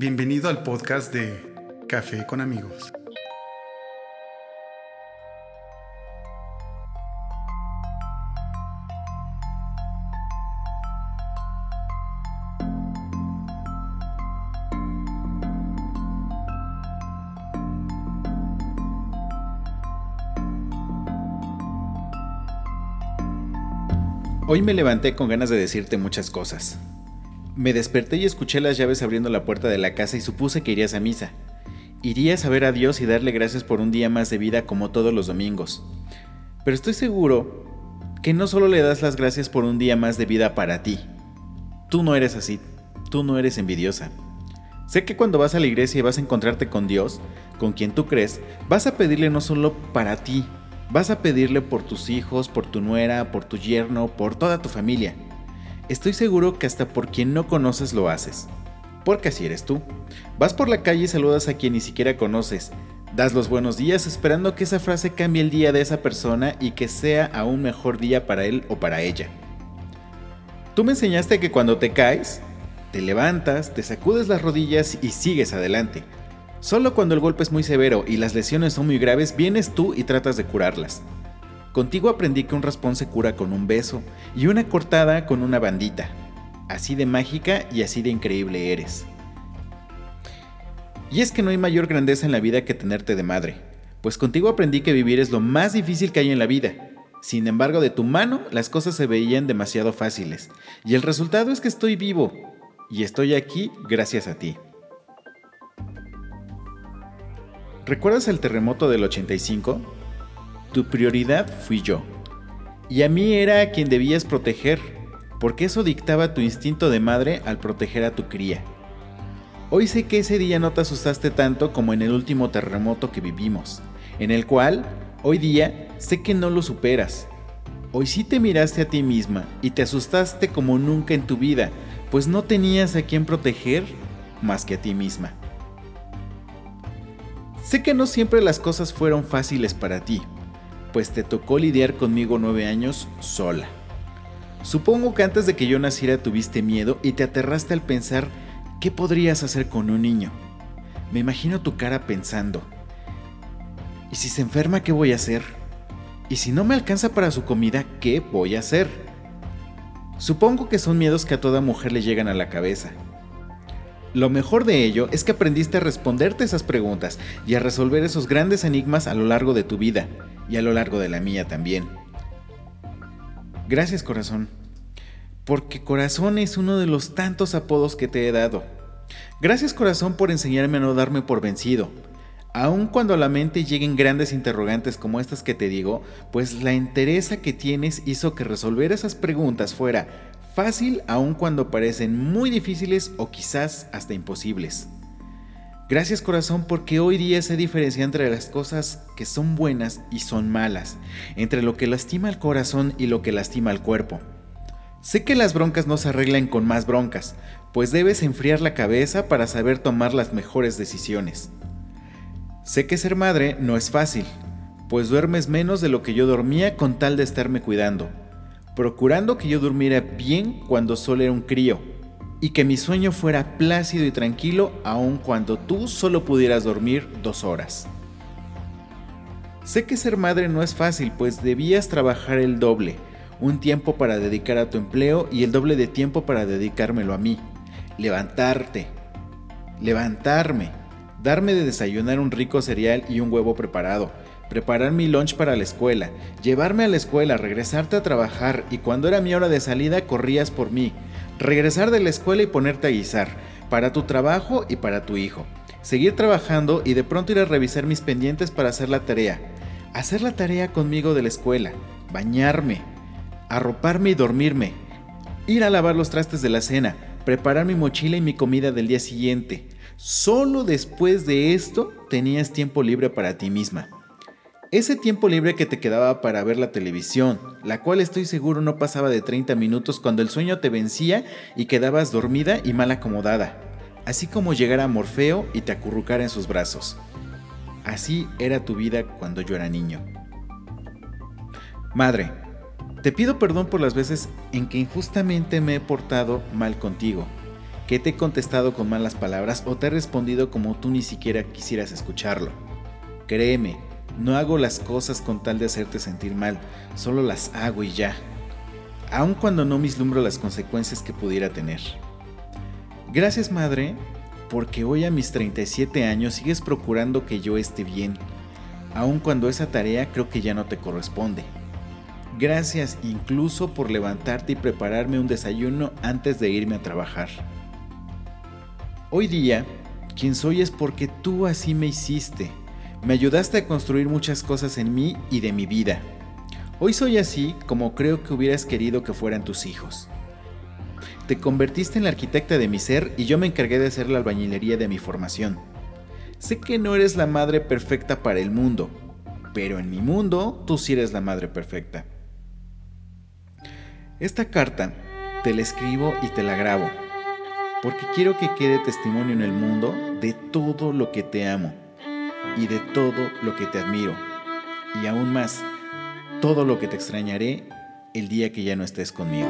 Bienvenido al podcast de Café con amigos. Hoy me levanté con ganas de decirte muchas cosas. Me desperté y escuché las llaves abriendo la puerta de la casa y supuse que irías a misa. Irías a ver a Dios y darle gracias por un día más de vida como todos los domingos. Pero estoy seguro que no solo le das las gracias por un día más de vida para ti. Tú no eres así, tú no eres envidiosa. Sé que cuando vas a la iglesia y vas a encontrarte con Dios, con quien tú crees, vas a pedirle no solo para ti, Vas a pedirle por tus hijos, por tu nuera, por tu yerno, por toda tu familia. Estoy seguro que hasta por quien no conoces lo haces. Porque así eres tú. Vas por la calle y saludas a quien ni siquiera conoces. Das los buenos días esperando que esa frase cambie el día de esa persona y que sea aún mejor día para él o para ella. Tú me enseñaste que cuando te caes, te levantas, te sacudes las rodillas y sigues adelante. Solo cuando el golpe es muy severo y las lesiones son muy graves, vienes tú y tratas de curarlas. Contigo aprendí que un raspón se cura con un beso y una cortada con una bandita. Así de mágica y así de increíble eres. Y es que no hay mayor grandeza en la vida que tenerte de madre, pues contigo aprendí que vivir es lo más difícil que hay en la vida. Sin embargo, de tu mano las cosas se veían demasiado fáciles, y el resultado es que estoy vivo, y estoy aquí gracias a ti. ¿Recuerdas el terremoto del 85? Tu prioridad fui yo. Y a mí era a quien debías proteger, porque eso dictaba tu instinto de madre al proteger a tu cría. Hoy sé que ese día no te asustaste tanto como en el último terremoto que vivimos, en el cual, hoy día, sé que no lo superas. Hoy sí te miraste a ti misma y te asustaste como nunca en tu vida, pues no tenías a quien proteger más que a ti misma. Sé que no siempre las cosas fueron fáciles para ti, pues te tocó lidiar conmigo nueve años sola. Supongo que antes de que yo naciera tuviste miedo y te aterraste al pensar qué podrías hacer con un niño. Me imagino tu cara pensando, ¿y si se enferma qué voy a hacer? ¿Y si no me alcanza para su comida qué voy a hacer? Supongo que son miedos que a toda mujer le llegan a la cabeza lo mejor de ello es que aprendiste a responderte esas preguntas y a resolver esos grandes enigmas a lo largo de tu vida y a lo largo de la mía también. Gracias corazón, porque corazón es uno de los tantos apodos que te he dado. Gracias corazón por enseñarme a no darme por vencido. Aun cuando a la mente lleguen grandes interrogantes como estas que te digo, pues la entereza que tienes hizo que resolver esas preguntas fuera fácil aun cuando parecen muy difíciles o quizás hasta imposibles. Gracias corazón porque hoy día se diferencia entre las cosas que son buenas y son malas, entre lo que lastima el corazón y lo que lastima el cuerpo. Sé que las broncas no se arreglan con más broncas, pues debes enfriar la cabeza para saber tomar las mejores decisiones. Sé que ser madre no es fácil, pues duermes menos de lo que yo dormía con tal de estarme cuidando procurando que yo durmiera bien cuando solo era un crío, y que mi sueño fuera plácido y tranquilo aun cuando tú solo pudieras dormir dos horas. Sé que ser madre no es fácil, pues debías trabajar el doble, un tiempo para dedicar a tu empleo y el doble de tiempo para dedicármelo a mí. Levantarte, levantarme, darme de desayunar un rico cereal y un huevo preparado, preparar mi lunch para la escuela, llevarme a la escuela, regresarte a trabajar y cuando era mi hora de salida corrías por mí, regresar de la escuela y ponerte a guisar, para tu trabajo y para tu hijo, seguir trabajando y de pronto ir a revisar mis pendientes para hacer la tarea, hacer la tarea conmigo de la escuela, bañarme, arroparme y dormirme, ir a lavar los trastes de la cena, preparar mi mochila y mi comida del día siguiente. Solo después de esto tenías tiempo libre para ti misma. Ese tiempo libre que te quedaba para ver la televisión, la cual estoy seguro no pasaba de 30 minutos cuando el sueño te vencía y quedabas dormida y mal acomodada, así como llegar a Morfeo y te acurrucara en sus brazos. Así era tu vida cuando yo era niño. Madre, te pido perdón por las veces en que injustamente me he portado mal contigo, que te he contestado con malas palabras o te he respondido como tú ni siquiera quisieras escucharlo. Créeme, no hago las cosas con tal de hacerte sentir mal, solo las hago y ya. Aun cuando no vislumbro las consecuencias que pudiera tener. Gracias madre, porque hoy a mis 37 años sigues procurando que yo esté bien, aun cuando esa tarea creo que ya no te corresponde. Gracias incluso por levantarte y prepararme un desayuno antes de irme a trabajar. Hoy día, quien soy es porque tú así me hiciste. Me ayudaste a construir muchas cosas en mí y de mi vida. Hoy soy así como creo que hubieras querido que fueran tus hijos. Te convertiste en la arquitecta de mi ser y yo me encargué de hacer la albañilería de mi formación. Sé que no eres la madre perfecta para el mundo, pero en mi mundo tú sí eres la madre perfecta. Esta carta te la escribo y te la grabo porque quiero que quede testimonio en el mundo de todo lo que te amo y de todo lo que te admiro y aún más, todo lo que te extrañaré el día que ya no estés conmigo.